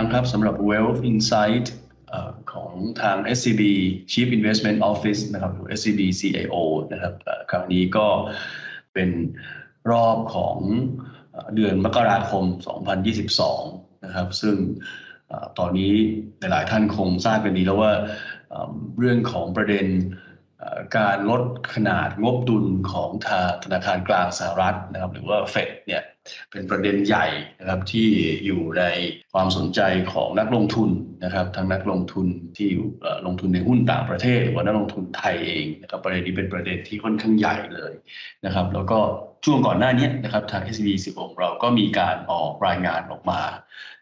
รั้งครับสำหรับ Wealth Insight ของทาง SCB Chief Investment Office นะครับหรือ SCB CIO นะครับครั้งนี้ก็เป็นรอบของเดือนมกราคม 2022 นะครับ ซึ่งตอนนี้หลายๆท่านคงทราบกันดีแล้วว่าเรื่องของประเด็นการลดขนาดงบดุลของธนาคารกลางสหรัฐนะครับ หรือว่าเฟดเนี่ย เป็นประเด็นใหญ่นะครับที่อยู่ในความสนใจของนักลงทุนนะครับทั้งนักลงทุนที่อยู่ลงทุนในหุ้นต่างประเทศหรือว่านักลงทุนไทยเองนะครับประเด็นนี้เป็นประเด็นที่ค่อนข้างใหญ่เลยนะครับ แล้วก็ช่วงก่อนหน้านี้นะครับทาง SB 10ของเราก็มีการออกรายงานออกมา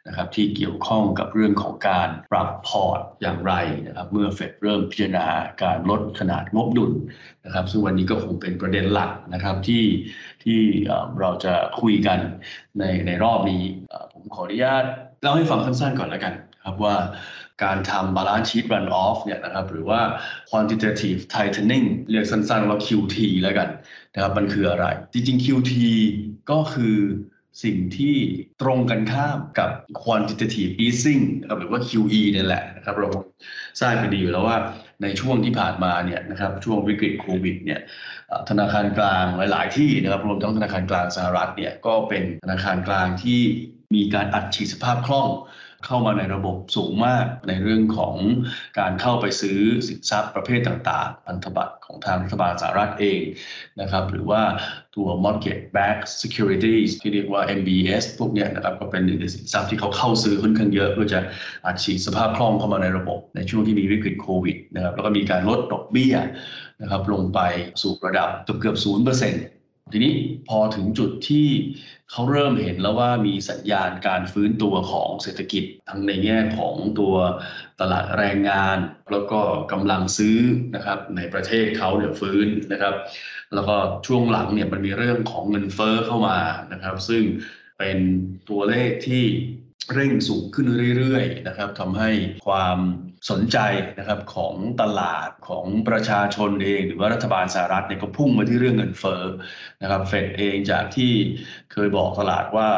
นะครับที่เกี่ยวข้องกับเรื่องของการปรับพอร์ตอย่างไรนะครับเมื่อเฟดเริ่มพิจารณาการลดขนาดงบดุลนะครับ ซึ่งวันนี้ก็คงเป็นประเด็นหลักนะครับที่ ที่เราจะคุยกันในในรอบนี้ ผมขออนุญาตเล่าให้ฟังสั้นๆก่อนแล้วกันครับว่าการทำ balance sheet run off เนี่ยนะครับหรือว่า quantitative tightening เรียกสั้นๆว่า QT แล้วกันนะครับมันคืออะไร จริงๆ QT ก็คือสิ่งที่ตรงกันข้ามกับ quantitative easing หรือว่า QE นี่แหละนะครับเรา ทราบกันดีอยู่แล้วว่าในช่วงที่ผ่านมาเนี่ยนะครับช่วงวิกฤตโควิดเนี่ยธนาคารกลางหลาย ๆ ที่นะครับรวมทั้งธนาคารกลางสหรัฐเนี่ยก็เป็นธนาคารกลางที่มีการอัดฉีดสภาพคล่อง เข้ามาในระบบสูงมากในเรื่องของการเข้าไปซื้อสินทรัพย์ประเภทต่างๆ พันธบัตรของทางรัฐบาลสหรัฐเองนะครับหรือว่าตัว mortgage backed securities ที่เรียกว่า MBS พวกนี้นะครับก็เป็นหนึ่งในสินทรัพย์ที่เขาเข้าซื้อค่อนข้างเยอะ เพื่อจะอัดฉีดสภาพคล่องเข้ามาในระบบ ในช่วงที่มีวิกฤตโควิดนะครับแล้วก็มีการลดดอกเบี้ยนะครับลงไปสู่ระดับเกือบเกือบศูนย์เปอร์เซ็นต์ทีนี้พอถึงจุดที่ เขาเริ่มเห็นแล้วว่ามีสัญญาณการฟื้นตัวของเศรษฐกิจทั้งในแง่ของตัวตลาดแรงงาน แล้วก็กำลังซื้อนะครับในประเทศเขาเนี่ยฟื้นนะครับ แล้วก็ช่วงหลังเนี่ยมันมีเรื่องของเงินเฟอ้อเข้ามานะครับ ซึ่งเป็นตัวเลขที่ เร่งสูงขึ้นเรื่อยๆนะครับทำให้ความสนใจนะครับของตลาดของประชาชนเอง หรือว่ารัฐบาลสหรัฐเนี่ยก็พุ่งมาที่เรื่องเงินเฟ้อนะครับเฟดเองจากที่เคยบอกตลาดว่า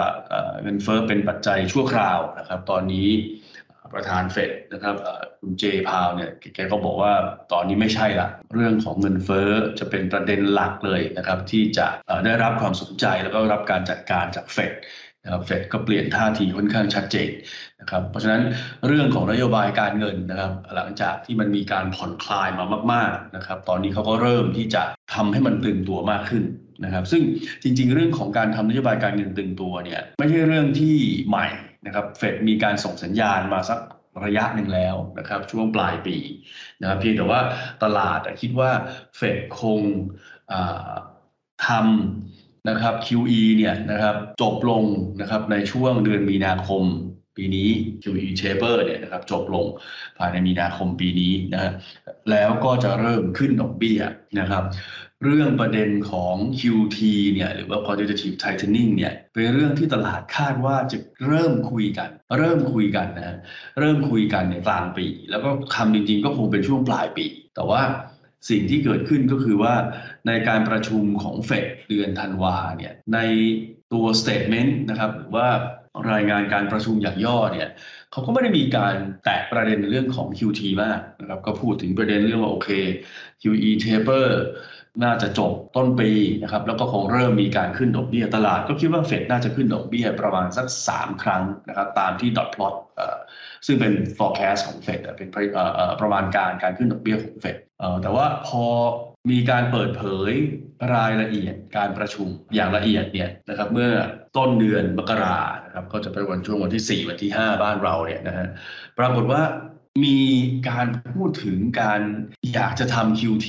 เงินเฟ้อเป็นปัจจัยชั่วคราวนะครับตอนนี้ประธานเฟดนะครับคุณเจพาวเนี่ยแกก็บอกว่าตอนนี้ไม่ใช่ละเรื่องของเงินเฟ้อจะเป็นประเด็นหลักเลยนะครับที่จะได้รับความสนใจแล้วก็รับการจัดการจากเฟด นะครับเฟดก็เปลี่ยนท่าทีค่อนข้างชัดเจนนะครับเพราะฉะนั้นเรื่องของนโยบายการเงินนะครับ หลังจากที่มันมีการผ่อนคลายมามาก ๆนะครับ ตอนนี้เขาก็เริ่มที่จะทำให้มันตึงตัวมากขึ้นนะครับ ซึ่งจริง ๆ เรื่องของการทำนโยบายการเงินตึงตัวเนี่ยไม่ใช่เรื่องที่ใหม่นะครับเฟดมีการส่งสัญญาณมาสักระยะหนึ่งแล้วนะครับช่วงปลายปีนะครับเพียงแต่ว่าตลาดคิดว่าเฟดคงทำ นะครับ QE เนี่ยนะครับจบลงนะครับในช่วงเดือนมีนาคมปีนี้ QE taper เนี่ยนะครับจบลงภายในมีนาคมปีนี้นะฮะแล้วก็จะเริ่มขึ้นดอกเบี้ยนะครับ เรื่องประเด็นของ QT เนี่ยหรือว่า quantitative tightening เนี่ยเป็นเรื่องที่ตลาดคาดว่าจะเริ่มคุยกัน เริ่มคุยกันนะเริ่มคุยกันในกลางปี แล้วก็ทำจริงๆก็คงเป็นช่วงปลายปี แต่ว่า สิ่งที่เกิดขึ้นก็คือว่าในการประชุมของเฟดเดือนธันวาเนี่ยในตัว statement นะครับหรือว่ารายงานการประชุมอย่างย่อเนี่ยเขาก็ไม่ได้มีการแตะประเด็นเรื่องของ QT มากนะครับก็พูดถึงประเด็นเรื่องว่าโอเค QE taper น่าจะจบต้นปีนะครับแล้วก็คงเริ่มมีการขึ้นดอกเบี้ยตลาด ก็คิดว่าเฟดน่าจะขึ้นดอกเบี้ยประมาณสัก 3 ครั้งนะครับตามที่ดอทพลอตซึ่งเป็น forecast ของเฟดเป็นประมาณการการขึ้นดอกเบี้ยของเฟด แต่ว่าพอมีการเปิดเผยรายละเอียดการประชุมอย่างละเอียดเนี่ยนะครับเมื่อต้นเดือนมกรานะครับก็จะเป็นวันช่วงวันที่ 4 วันที่ 5 บ้านเราเนี่ยนะฮะปรากฏว่ามีการพูดถึงการอยากจะทำ QT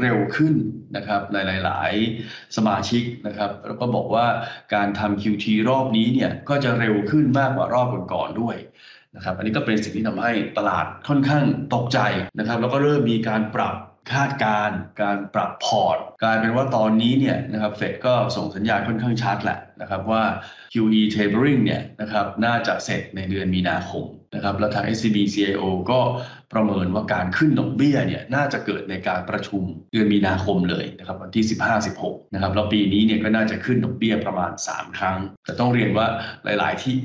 เร็วขึ้นนะครับในหลาย ๆ สมาชิกนะครับ แล้วก็บอกว่าการทำ QT รอบนี้เนี่ยก็จะเร็วขึ้นมากกว่ารอบก่อนๆด้วย นะครับอันนี้ก็เป็นสิ่งที่ทำให้ตลาดค่อนข้างตกใจนะครับ แล้วก็เริ่มมีการปรับคาดการการปรับพอร์ตกลายเป็นว่าตอนนี้เนี่ยนะครับเฟดก็ส่งสัญญาณค่อนข้างชัดแหละนะครับว่า QE tapering เนี่ยนะครับน่าจะเสร็จในเดือนมีนาคม นะครับแล้วทาง SCB CIO ก็ประเมินว่าการขึ้นดอกเบี้ยเนี่ยน่าจะเกิดในการประชุมเดือนมีนาคมเลยนะครับวันที่ 15-16 นะครับแล้วปีนี้เนี่ยก็น่าจะขึ้นดอกเบี้ยประมาณ 3 ครั้ง แต่ต้องเรียนว่าหลาย ๆ ที่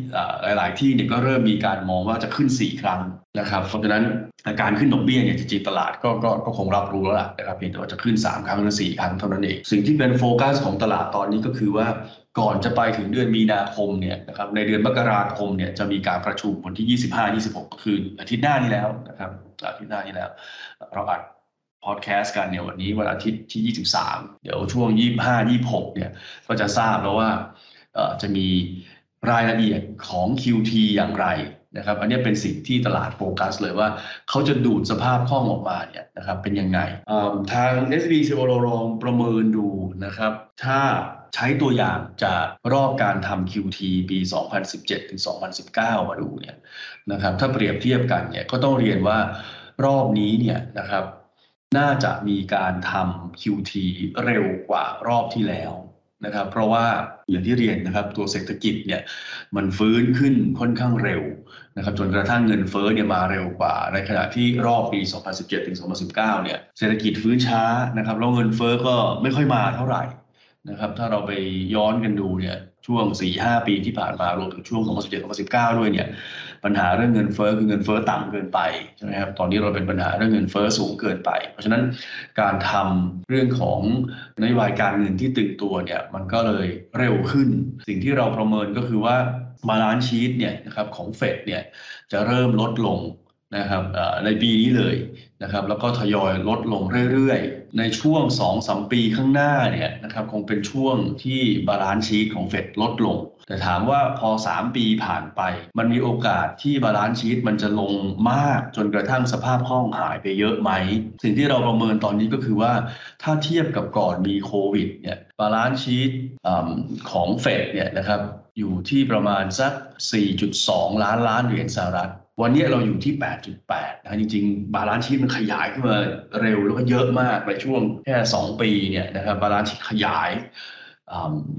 หลาย ๆ ที่เนี่ยก็เริ่มมีการมองว่าจะขึ้น 4 ครั้งนะครับเพราะฉะนั้นการขึ้นดอกเบี้ยเนี่ยจริงๆตลาดก็ก็ก็คงรับรู้แล้วล่ะนะครับเพียงแต่ว่าจะขึ้น 3 ครั้งหรือ 4 ครั้งเท่านั้นเอง สิ่งที่เป็นโฟกัสของตลาดตอนนี้ก็คือว่า ก่อนจะไปถึงเดือนมีนาคมเนี่ยนะครับในเดือนมกราคมเนี่ยจะมีการประชุมวันที่ 25-26 ก็คืออาทิตย์หน้านี้แล้วนะครับอาทิตย์หน้านี้แล้ว เราอัดพอดแคสต์กันเนี่ยวันนี้วันอาทิตย์ที่ 23 เดี๋ยวช่วง 25-26 เนี่ยก็จะทราบแล้วว่าจะมี รายละเอียดของ QT อย่างไรนะครับ อันนี้เป็นสิ่งที่ตลาดโฟกัสเลยว่าเขาจะดูดสภาพคล่องออกมาเนี่ยนะครับเป็นยังไงทาง SB ซีโลองประเมินดูนะครับ ถ้าใช้ตัวอย่างจากรอบการทำ QT ปี 2017 ถึง 2019 มาดูเนี่ยนะครับ ถ้าเปรียบเทียบกันเนี่ยก็ต้องเรียนว่ารอบนี้เนี่ยนะครับ น่าจะมีการทำ QT เร็วกว่ารอบที่แล้ว นะครับ เพราะว่าอย่างที่เรียนนะครับตัวเศรษฐกิจเนี่ยมันฟื้นขึ้นค่อนข้างเร็วนะครับจนกระทั่งเงินเฟ้อเนี่ยมาเร็วกว่า ในขณะที่รอบปี 2017 ถึง 2019 เนี่ยเศรษฐกิจฟื้นช้านะครับแล้วเงินเฟ้อก็ไม่ค่อยมาเท่าไหร่นะครับถ้าเราไปย้อนกันดูเนี่ย ช่วง 4-5 ปีที่ผ่านมารวมถึงช่วง 2017-2019 ด้วยเนี่ยปัญหาเรื่องเงินเฟ้อคือเงินเฟ้อต่ำเกินไปใช่ไหมครับตอนนี้เราเป็นปัญหาเรื่องเงินเฟ้อสูงเกินไป เพราะฉะนั้นการทำเรื่องของนโยบายการเงินที่ตึงตัวเนี่ยมันก็เลยเร็วขึ้น สิ่งที่เราประเมินก็คือว่ามาลานชีตเนี่ยนะครับของเฟดเนี่ยจะเริ่มลดลงนะครับในปีนี้เลยนะครับแล้วก็ทยอยลดลงเรื่อยๆ ในช่วง2-3ปีข้างหน้าเนี่ยนะครับคงเป็นช่วงที่ balance sheet ของเฟดลดลง แต่ถามว่าพอ 3 ปีผ่านไป มันมีโอกาสที่ balance sheet มันจะลงมากจนกระทั่งสภาพคล่องหายไปเยอะไหม สิ่งที่เราประเมินตอนนี้ก็คือว่าถ้าเทียบกับก่อนมีโควิดเนี่ย balance sheet ของเฟดเนี่ยนะครับอยู่ที่ประมาณสัก 4.2 ล้านล้านเหรียญสหรัฐ วันนี้เราอยู่ที่ 8.8 นะจริงๆ balance sheet มันขยายขึ้นมาเร็วแล้วก็เยอะมากในช่วงแค่ 2 ปีเนี่ยนะครับ balance sheet ขยาย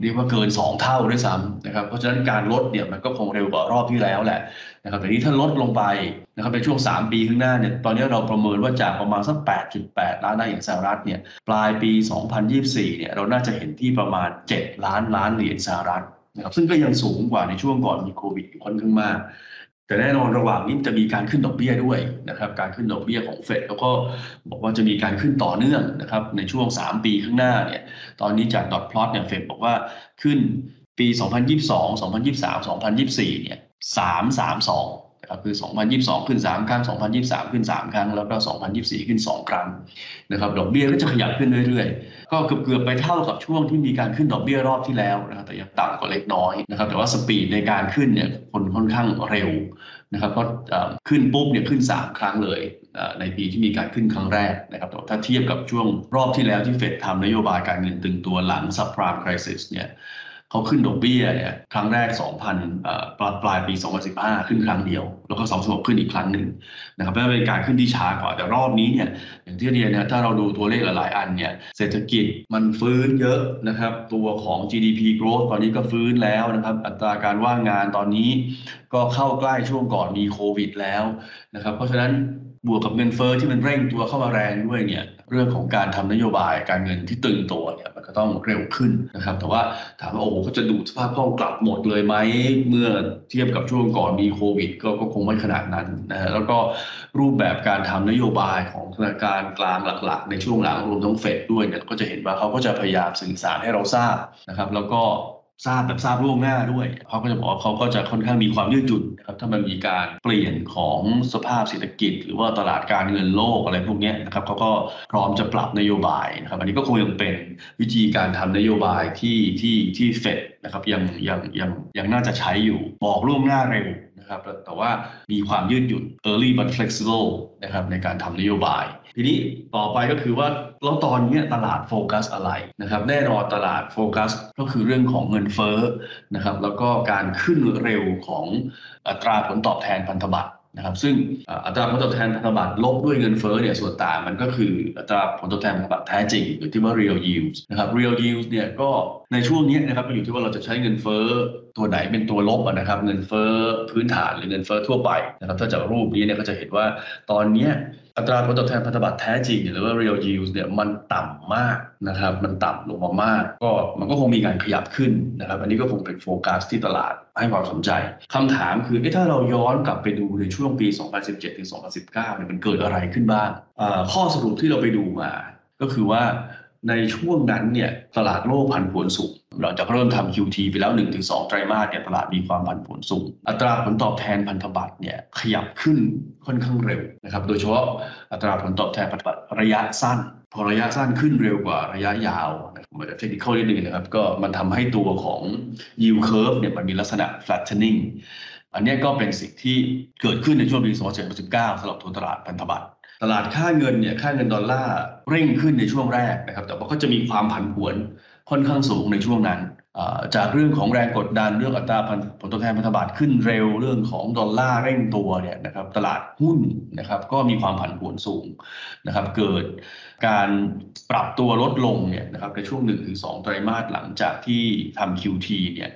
เรียกว่าเกิน 2 เท่าด้วยซ้ำนะครับเพราะฉะนั้นการลดเนี่ยมันก็คงเร็วกว่ารอบที่แล้วแหละนะครับแต่นี้ถ้าลดลงไปนะครับในช่วง 3 ปีข้างหน้าเนี่ยตอนนี้เราประเมินว่าจากประมาณสัก 8.8 ล้านล้านเหรียญสหรัฐเนี่ยปลายปี 2024 เนี่ยเราน่าจะเห็นที่ประมาณ 7 ล้านล้านเหรียญสหรัฐนะครับซึ่งก็ยังสูงกว่าในช่วงก่อนมีโควิดค่อนข้างมาก แต่แน่นอนระหว่างนี้จะมีการขึ้นดอกเบี้ยด้วยนะครับการขึ้นดอกเบี้ยของเฟดแล้วก็บอกว่าจะมีการขึ้นต่อเนื่องนะครับในช่วง 3 ปีข้างหน้าเนี่ยตอนนี้จากดอทพลอตเนี่ยเฟดบอกว่าขึ้นปี 2022 2023 2024เนี่ย332นะครับคือ 2022 ขึ้น 3 ครั้ง 2023 ขึ้น 3 ครั้ง แล้วก็ 2024 ขึ้น 2 ครั้ง นะครับ ดอกเบี้ยก็จะขยับขึ้นเรื่อย ก็เกือบๆไปเท่ากับช่วงที่มีการขึ้นดอกเบี้ยรอบที่แล้วนะครับแต่ยังต่ำกว่าเล็กน้อยนะครับแต่ว่าสปีดในการขึ้นเนี่ยคนค่อนข้างเร็วนะครับก็ขึ้นปุ๊บเนี่ยขึ้น 3 ครั้งเลยในปีที่มีการขึ้นครั้งแรกนะครับถ้าเทียบกับช่วงรอบที่แล้วที่เฟดทำนโยบายการเงินตึงตัวหลังซับพรามคริสิสเนี่ย เขาขึ้นดอกเบี้ยเนี่ยครั้งแรก 2,000ปลายปลายปี 2015 ขึ้นครั้งเดียว แล้วก็2016ขึ้นอีกครั้งหนึ่งนะครับเป็นการขึ้นที่ช้ากว่าแต่รอบนี้เนี่ยอย่างที่เรียนนะถ้าเราดูตัวเลขหลายๆอันเนี่ยเศรษฐกิจมันฟื้นเยอะนะครับตัวของ GDP growth ตอนนี้ก็ฟื้นแล้วนะครับอัตราการว่างงานตอนนี้ก็เข้าใกล้ช่วงก่อนมีโควิดแล้วนะครับเพราะฉะนั้น บวกกับเงินเฟอ้อที่มันเร่งตัวเข้ามาแรงด้วยเนี่ยเรื่องของการทำนโยบายการเงินที่ตึงตัวเนี่ยมันก็ต้องเร็วขึ้นนะครับ แต่ว่าถามว่าโอ้เขาจะดูสภาพคล่องกลับหมดเลยไหมเมื่อเทียบกับช่วงก่อนมีโควิด ก็ก็คงไม่ขนาดนั้นนะฮะแล้วก็รูปแบบการทำนโยบายของธนาคารกลางหลัก ๆ ในช่วงหลังรวมทั้งเฟดด้วยเนี่ยก็จะเห็นว่าเขาก็จะพยายามสื่อสารให้เราทราบนะครับ แล้วก็ ทราบแบบทราบล่วงหน้าด้วยเขาก็จะบอกว่าเขาก็จะค่อนข้างมีความยืดหยุ่นนะครับถ้ามันมีการเปลี่ยนของสภาพเศรษฐกิจ หรือว่าตลาดการเงินโลกอะไรพวกนี้นะครับเขาก็พร้อมจะปรับนโยบายนะครับอันนี้ก็คงยังเป็นวิธีการทำนโยบายที่ที่ที่เฟดนะครับยังยังยังยังน่าจะใช้อยู่บอกล่วงหน้าเร็ว ครับแต่ว่ามีความยืดหยุ่น early but flexible นะครับในการทำนโยบาย ทีนี้ต่อไปก็คือว่าแล้วตอนนี้ตลาดโฟกัสอะไรนะครับแน่นอนตลาดโฟกัสก็คือเรื่องของเงินเฟ้อนะครับแล้วก็การขึ้นเร็วของอัตราผลตอบแทนพันธบัตร นะครับซึ่งอัตราผลตอบแทนพันธบัตรลบด้วยเงินเฟ้อเนี่ยส่วนต่างมันก็คืออัตราผลตอบแทนพันธบัตรแท้จริงหรือที่ว่า real yield นะครับ real yield เนี่ยก็ในช่วงนี้นะครับก็อยู่ที่ว่าเราจะใช้เงินเฟ้อตัวไหนเป็นตัวลบนะครับ เงินเฟ้อพื้นฐานหรือเงินเฟ้อทั่วไปนะครับถ้าจากรูปนี้เนี่ยก็จะเห็นว่าตอนนี้ อัตราผลตอบแทนพันธบัตรแท้จริงหรือว่า real yield เนี่ยมันต่ำมากนะครับมันต่ำลงมามาก ก็มันก็คงมีการขยับขึ้นนะครับ อันนี้ก็คงเป็นโฟกัสที่ตลาดให้ความสนใจคำถามคือถ้าเราย้อนกลับไปดูในช่วงปี 2017 ถึง 2019 เนี่ยมันเกิดอะไรขึ้นบ้าง ข้อสรุปที่เราไปดูมา ก็คือว่า ในช่วงนั้นเนี่ยตลาดโลกผันผวนสูงเราจะเริ่มทำ QT ไปแล้ว 1-2 ไตรมาสเนี่ยตลาดมีความผันผวนสูง อัตราผลตอบแทนพันธบัตรเนี่ยขยับขึ้นค่อนข้างเร็วนะครับ โดยเฉพาะอัตราผลตอบแทนพันธบัตรระยะสั้น พอระยะสั้นขึ้นเร็วกว่าระยะยาวนะครับมันจะเทคนิคนิดนึงนะครับ ก็มันทำให้ตัวของ yield curve เนี่ยมันมีลักษณะ flattening อันนี้ก็เป็นสิ่งที่เกิดขึ้นในช่วงปี 2019สำหรับตัวตลาดพันธบัตร ตลาดค่าเงินเนี่ยค่าเงินดอลลาร์เร่งขึ้นในช่วงแรกนะครับ แต่ว่าก็จะมีความผันผวนค่อนข้างสูงในช่วงนั้นจากเรื่องของแรงกดดันเรื่องอัตราผลตอบแทนพันธบัตรขึ้นเร็วเรื่องของดอลลาร์เร่งตัวเนี่ยนะครับตลาดหุ้นนะครับก็มีความผันผวนสูงนะครับเกิดการปรับตัวลดลงเนี่ยนะครับในช่วง 1-2 ไตรมาสหลังจากที่ทำ QT เนี่ย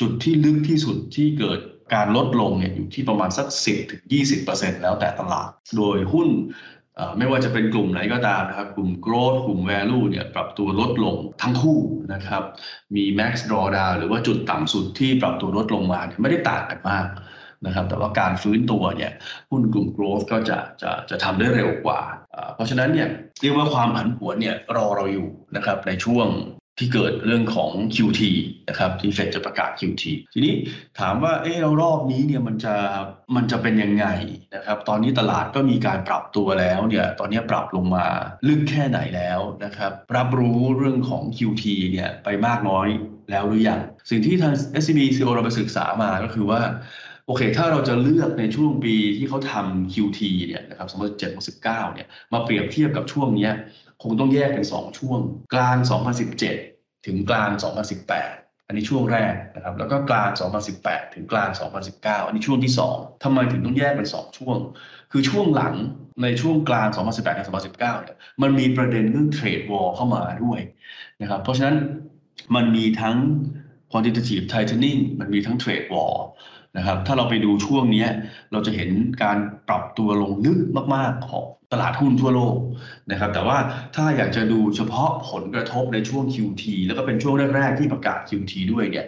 จุดที่ลึกที่สุดที่เกิด การลดลงเนี่ยอยู่ที่ประมาณสัก 10-20%แล้วแต่ตลาด โดยหุ้นไม่ว่าจะเป็นกลุ่มไหนก็ตามนะครับ กลุ่ม growth กลุ่ม value เนี่ยปรับตัวลดลงทั้งคู่นะครับ มี max drawdown หรือว่าจุดต่ำสุดที่ปรับตัวลดลงมาไม่ได้ต่างกันมากนะครับแต่ว่าการฟื้นตัวเนี่ยหุ้นกลุ่ม growth ก็จะจะจะทำได้เร็วกว่า เพราะฉะนั้นเนี่ยเรียกว่าความผันผวนเนี่ยรอเราอยู่นะครับในช่วง ที่เกิดเรื่องของ QT นะครับที่เฟดจะประกาศ QT ทีนี้ถามว่าเออเรารอบนี้เนี่ยมันจะมันจะเป็นยังไงนะครับ ตอนนี้ตลาดก็มีการปรับตัวแล้วเนี่ยตอนนี้ปรับลงมาลึกแค่ไหนแล้วนะครับ รับรู้เรื่องของ QT เนี่ยไปมากน้อยแล้วหรือยัง สิ่งที่ทาง SCB CO เราไปศึกษามาก็คือว่าโอเค ถ้าเราจะเลือกในช่วงปีที่เขาทำ QT เนี่ยนะครับ2007-2019เนี่ย มาเปรียบเทียบกับช่วงเนี้ย คงต้องแยกเป็น 2 ช่วง กลาง 2017 ถึงกลาง 2018 อันนี้ช่วงแรกนะครับแล้วก็กลาง 2018 ถึงกลาง 2019 อันนี้ช่วงที่ 2ทำไมถึงต้องแยกเป็น 2 ช่วง คือช่วงหลังในช่วงกลาง 2018 ถึง 2019 เนี่ยมันมีประเด็นเรื่องเทรดวอลเข้ามาด้วยนะครับเพราะฉะนั้นมันมีทั้ง quantitative tightening มันมีทั้งเทรดวอล นะครับ ถ้าเราไปดูช่วงนี้เราจะเห็นการปรับตัวลงลึกมากๆของตลาดหุ้นทั่วโลกนะครับ แต่ว่าถ้าอยากจะดูเฉพาะผลกระทบในช่วง QT แล้วก็เป็นช่วงแรกๆที่ประกาศ QT ด้วยเนี่ย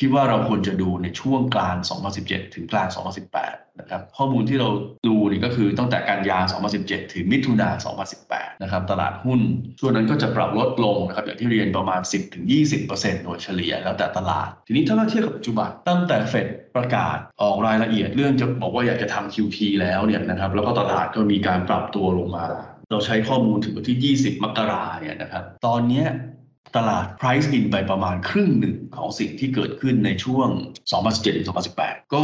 คิดว่าเราควรจะดูในช่วงกลาง 2017 ถึงกลาง 2018 นะครับ ข้อมูลที่เราดูนี่ก็คือตั้งแต่กันยา 2017 ถึงมิถุนา2018 นะครับตลาดหุ้นช่วงนั้นก็จะปรับลดลงนะครับอย่างที่เรียนประมาณ 10-20%โดยเฉลี่ยแล้วแต่ตลาด ทีนี้ถ้าเราเทียบกับปัจจุบันตั้งแต่เฟดประกาศออกรายละเอียดเรื่องจะบอกว่าอยากจะทำ QT แล้วเนี่ยนะครับแล้วก็ตลาดก็มีการปรับตัวลงมา เราใช้ข้อมูลถึงวันที่ 20 มกราเนี่ยนะครับตอนนี้ตลาด price in ไปประมาณครึ่งหนึ่งของสิ่งที่เกิดขึ้นในช่วง 2017-2018 ก็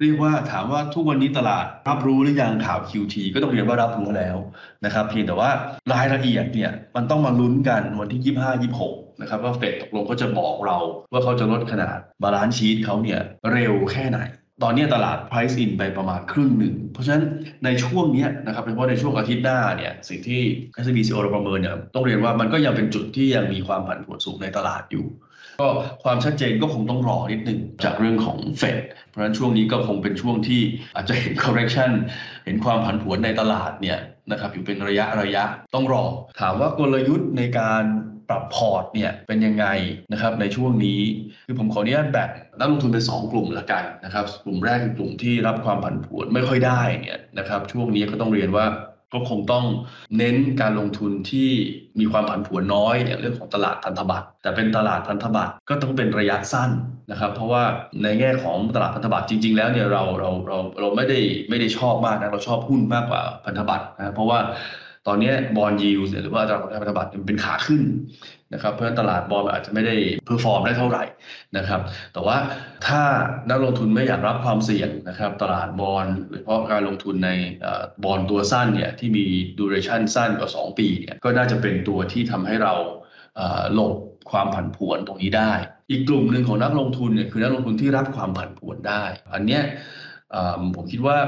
เรียกว่าถามว่าทุกวันนี้ตลาดรับรู้หรือยังข่าว QT ก็ต้องเรียนว่ารับรู้แล้วนะครับเพียงแต่ว่ารายละเอียดเนี่ยมันต้องมาลุ้นกันวันที่ 25-26 นะครับว่าเฟดตกลงก็จะบอกเราว่าเขาจะลดขนาด balance sheet เขาเนี่ยเร็วแค่ไหนตอนนี้ตลาด price in ไปประมาณครึ่งหนึ่ง เพราะฉะนั้นในช่วงนี้นะครับโดยเฉพาะในช่วงอาทิตย์หน้าเนี่ยสิ่งที่ SCB CIO เราประเมินเนี่ยต้องเรียนว่ามันก็ยังเป็นจุดที่ยังมีความผันผวนสูงในตลาดอยู่ ก็ความชัดเจนก็คงต้องรอนิดหนึ่งจากเรื่องของเฟดเพราะฉะนั้นช่วงนี้ก็คงเป็นช่วงที่อาจจะเห็น correction เห็นความผันผวนในตลาดเนี่ยนะครับอยู่เป็นระยะระยะต้องรอ ถามว่ากลยุทธ์ในการปรับพอร์ตเนี่ยเป็นยังไงนะครับในช่วงนี้ คือผมขออนุญาตแบ่งนักลงทุนเป็น 2 กลุ่มละกันนะครับกลุ่มแรกคือกลุ่มที่รับความผันผวนไม่ค่อยได้เนี่ยนะครับช่วงนี้ก็ต้องเรียนว่า ก็คงต้องเน้นการลงทุนที่มีความผันผวนน้อยเนี่ยเรื่องของตลาดพันธบัตรแต่เป็นตลาดพันธบัตรก็ต้องเป็นระยะสั้นนะครับ เพราะว่าในแง่ของตลาดพันธบัตรจริง ๆ แล้วเนี่ยเราเราเราเราไม่ได้ไม่ได้ชอบมากนะเราชอบหุ้นมากกว่าพันธบัตรนะเพราะว่าตอนนี้ bond yield หรือว่าตลาดพันธบัตรมันเป็นขาขึ้น นะครับเพราะฉะนั้นตลาดบอลอาจจะไม่ได้ perform ได้เท่าไหร่นะครับ แต่ว่าถ้านักลงทุนไม่อยากรับความเสี่ยงนะครับ ตลาดบอลโดยเฉพาะการลงทุนในบอลตัวสั้นเนี่ยที่มี duration สั้นกว่า 2 ปีเนี่ยก็น่าจะเป็นตัวที่ทำให้เราหลบความผันผวนตรงนี้ได้ อีกกลุ่มหนึ่งของนักลงทุนเนี่ยคือนักลงทุนที่รับความผันผวนได้ อันเนี้ย ผมคิดว่า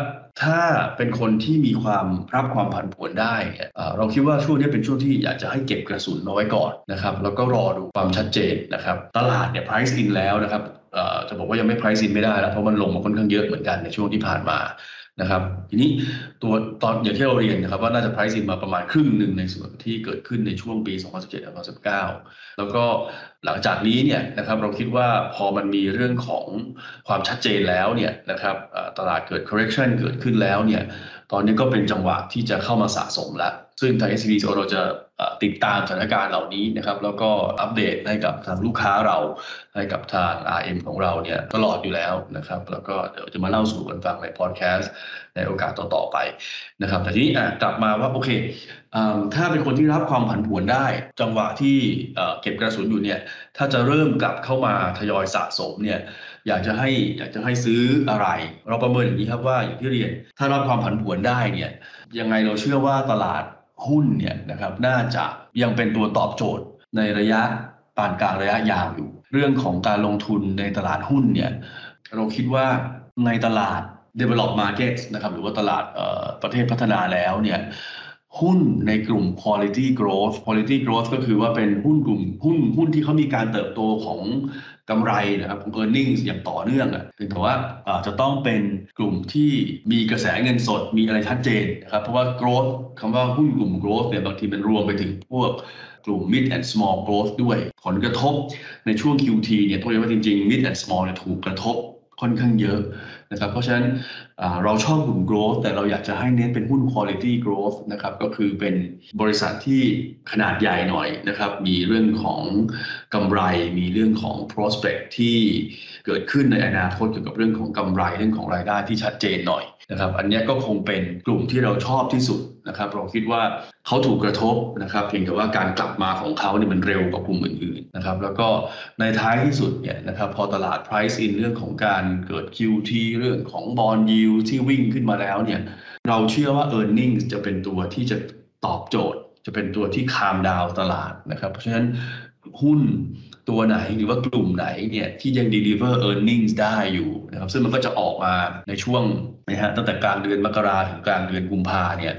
ถ้าเป็นคนที่มีความรับความผันผวนได้ เราคิดว่าช่วงนี้เป็นช่วงที่อยากจะให้เก็บกระสุนเอาไว้ก่อนนะครับแล้วก็รอดูความชัดเจนนะครับตลาดเนี่ย price in แล้วนะครับจะบอกว่ายังไม่ price in ไม่ได้แล้วเพราะมันลงมาค่อนข้างเยอะเหมือนกันในช่วงที่ผ่านมา นะครับ ทีนี้ตัวตอนอย่างที่เราเรียนนะครับว่าน่าจะ price in มาประมาณครึ่งหนึ่งในส่วนที่เกิดขึ้นในช่วงปี 2017-2019 แล้วก็หลังจากนี้เนี่ยนะครับเราคิดว่าพอมันมีเรื่องของความชัดเจนแล้วเนี่ยนะครับตลาดเกิด correction เกิดขึ้นแล้วเนี่ย ตอนนี้ก็เป็นจังหวะที่จะเข้ามาสะสมแล้ว ซึ่งทาง SCB เราจะติดตามสถานการณ์เหล่านี้นะครับ แล้วก็อัปเดตให้กับทางลูกค้าเราให้กับทาง RM ของเราเนี่ยตลอดอยู่แล้วนะครับ แล้วก็เดี๋ยวจะมาเล่าสู่กันฟังในพอดแคสต์ในโอกาสต่อๆไปนะครับ แต่ทีนี้กลับมาว่าโอเคถ้าเป็นคนที่รับความผันผวนได้ จังหวะที่เก็บกระสุนอยู่เนี่ยถ้าจะเริ่มกลับเข้ามาทยอยสะสมเนี่ย อยากจะให้อยากจะให้ซื้ออะไร เราประเมินอย่างนี้ครับว่าอย่างที่เรียนถ้ารับความผันผวนได้เนี่ยยังไงเราเชื่อว่าตลาดหุ้นเนี่ยนะครับน่าจะยังเป็นตัวตอบโจทย์ในระยะปานกลางระยะยาวอยู่ เรื่องของการลงทุนในตลาดหุ้นเนี่ยเราคิดว่าในตลาด develop markets นะครับหรือว่าตลาดประเทศพัฒนาแล้วเนี่ยหุ้นในกลุ่ม quality growth quality growth ก็คือว่าเป็นหุ้นกลุ่มหุ้นหุ้นที่เขามีการเติบโตของ กำไรนะครับของ e a r n i n g อย่างต่อเนื่องอะแต่ว่าจะต้องเป็นกลุ่มที่มีกระแสเงินสดมีอะไรชัดเจนนะครับเพราะว่า growth คำว่าหุ้นกลุ่ม growth เนี่ยบางทีมันรวมไปถึงพวกกลุ่ม mid and small growth ด้วยผลกระทบในช่วง QT เนี่ยต้องเรียกว่าจริงๆ mid and small เนี่ยถูกกระทบค่อนข้างเยอะ นะครับเพราะฉะนั้นเราชอบหุ้น growth แต่เราอยากจะให้เน้นเป็นหุ้น quality growth นะครับก็คือเป็นบริษัทที่ขนาดใหญ่หน่อยนะครับมีเรื่องของกำไร มีเรื่องของ prospect ที่เกิดขึ้นในอนาคตเกี่ยวกับเรื่องของกำไรเรื่องของรายได้ที่ชัดเจนหน่อย นะครับอันนี้ก็คงเป็นกลุ่มที่เราชอบที่สุดนะครับเราคิดว่าเขาถูกกระทบนะครับเพียงแต่ว่าการกลับมาของเขาเนี่ยมันเร็วกว่ากลุ่มอื่นๆนะครับแล้วก็ในท้ายที่สุดเนี่ยนะครับพอตลาด price in เรื่องของการเกิด QT เรื่องของ bond yield ที่วิ่งขึ้นมาแล้วเนี่ยเราเชื่อว่า e a r n i n g จะเป็นตัวที่จะตอบโจทย์ จะเป็นตัวที่คามดาวตลาดนะครับเพราะฉะนั้นหุ้น ตัวไหนหรือว่ากลุ่มไหนเนี่ยที่ยัง deliver earnings ได้อยู่นะครับซึ่งมันก็จะออกมาในช่วงนะฮะตั้งแต่กลางเดือนมกราถึงกลางเดือนกุมภาเนี่ย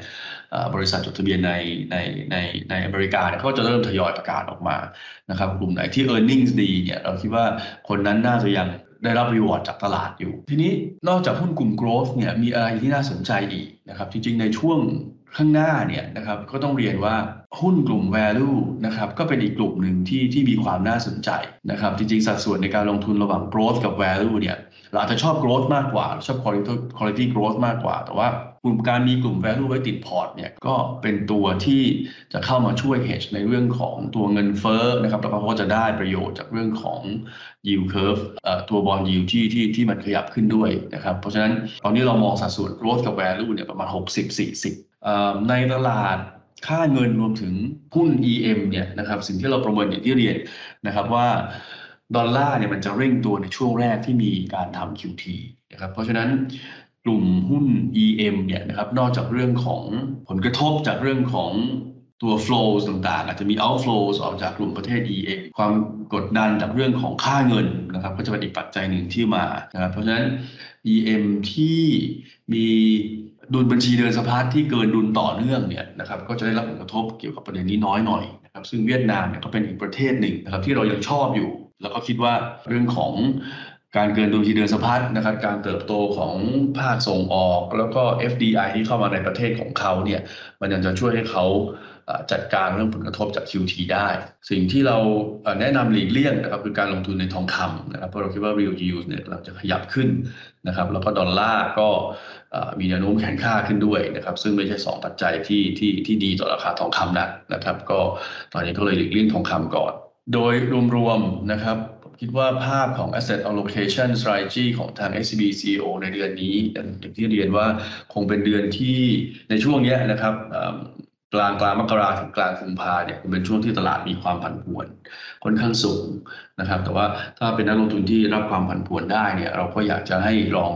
บริษัทจดทะเบียนในในในในอเมริกาเนี่ยเขาจะเริ่มทยอยประกาศออกมานะครับกลุ่มไหนที่ e a r n i n g ดีเนี่ยเราคิดว่าคนนั้นน่าจะยังได้รับรีวอร์ดจากตลาดอยู่ ทีนี้นอกจากหุ้นกลุ่ม growth เนี่ยมีอะไรที่น่าสนใจอีกนะครับจริงๆในช่วงข้างหน้าเนี่ยนะครับก็ต้องเรียนว่า หุ้นกลุ่ม value นะครับก็เป็นอีกกลุ่มหนึ่งที่ที่มีความน่าสนใจนะครับจริงๆ สัดส่วนในการลงทุนระหว่าง growth กับ value เนี่ยเราอาจจะชอบ growth มากกว่า ชอบ quality quality growth มากกว่า แต่ว่ากลุ่มการมีกลุ่ม value ไว้ติดพอร์ตเนี่ยก็เป็นตัวที่จะเข้ามาช่วย hedge ในเรื่องของตัวเงินเฟ้อนะครับแล้วก็จะได้ประโยชน์จากเรื่องของ yield curve ตัว bond yield ที่ที่ที่มันขยับขึ้นด้วยนะครับเพราะฉะนั้นตอนนี้เรามองสัดส่วน growth กับ value เนี่ยประมาณ 60-40ในตลาด ค่าเงินรวมถึงหุ้น EM เนี่ยนะครับสิ่งที่เราประเมินอย่างที่เรียนนะครับว่าดอลลาร์เนี่ยมันจะเร่งตัวในช่วงแรกที่มีการทำ QT นะครับเพราะฉะนั้นกลุ่มหุ้น EM เนี่ยนะครับนอกจากเรื่องของผลกระทบจากเรื่องของตัว flows ต่างๆ อาจจะมี outflows ออกจากกลุ่มประเทศ EM ความกดดันจากเรื่องของค่าเงินนะครับก็จะเป็นอีกปัจจัยหนึ่งที่มานะครับเพราะฉะนั้น EM ที่มี ดุลบัญชีเดินสะพัดที่เกินดุลต่อเนื่องเนี่ยนะครับก็จะได้รับผลกระทบเกี่ยวกับประเด็นนี้น้อยหน่อยนะครับซึ่งเวียดนามเนี่ยก็เป็นอีกประเทศหนึ่งนะครับที่เรายังชอบอยู่ แล้วก็คิดว่าเรื่องของการเกินดุลบัญชีเดินสะพัดนะครับการเติบโตของภาคส่งออก แล้วก็ FDI ที่เข้ามาในประเทศของเขาเนี่ยมันยังจะช่วยให้เขา จัดการเรื่องผลกระทบจาก QT ได้ สิ่งที่เราแนะนำหลีกเลี่ยงนะครับคือการลงทุนในทองคำนะครับเพราะเราคิดว่า real yield เนี่ยเราจะขยับขึ้นนะครับแล้วก็ดอลลาร์ก็มีแนวโน้มแข็งค่าขึ้นด้วยนะครับซึ่งไม่ใช่ 2 ปัจจัยที่ที่ที่ดีต่อราคาทองคำนักนะครับ ก็ตอนนี้ก็เลยหลีกเลี่ยงทองคำก่อน โดยรวมๆนะครับคิดว่าภาพของ asset allocation strategy ของทาง SCB CEO ในเดือนนี้อย่างที่เรียนว่าคงเป็นเดือนที่ในช่วงนี้นะครับ กลางกลางมกราถึงกลางกุมภาเนี่ยเป็นช่วงที่ตลาดมีความผันผวนค่อนข้างสูงนะครับ แต่ว่าถ้าเป็นนักลงทุนที่รับความผันผวนได้เนี่ยเราก็อยากจะให้ลอง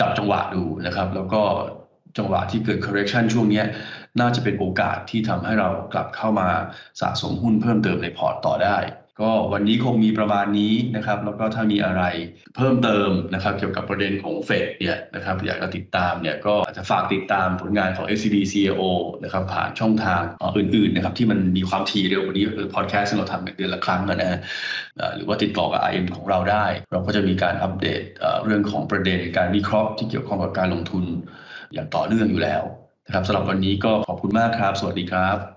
จับจังหวะดูนะครับ แล้วก็จังหวะที่เกิด correction ช่วงนี้น่าจะเป็นโอกาสที่ทำให้เรากลับเข้ามาสะสมหุ้นเพิ่มเติมในพอร์ตต่อได้ ก็วันนี้คงมีประมาณนี้นะครับ แล้วก็ถ้ามีอะไรเพิ่มเติมนะครับ เกี่ยวกับประเด็นของเฟดเนี่ยนะครับอยากจะติดตามเนี่ยก็อาจจะฝากติดตามผลงานของ SCB CAO นะครับผ่านช่องทางอื่นๆนะครับที่มันมีความถี่เร็วกว่านี้ก็คือพอดแคสต์ที่เราทำเดือนละครั้งนะฮะหรือว่าติดต่อกับ IM ของเราได้ เราก็จะมีการอัปเดตเรื่องของประเด็นการวิเคราะห์ที่เกี่ยวข้องกับการลงทุนอย่างต่อเนื่องอยู่แล้วนะครับสำหรับวันนี้ก็ขอบคุณมากครับ สวัสดีครับ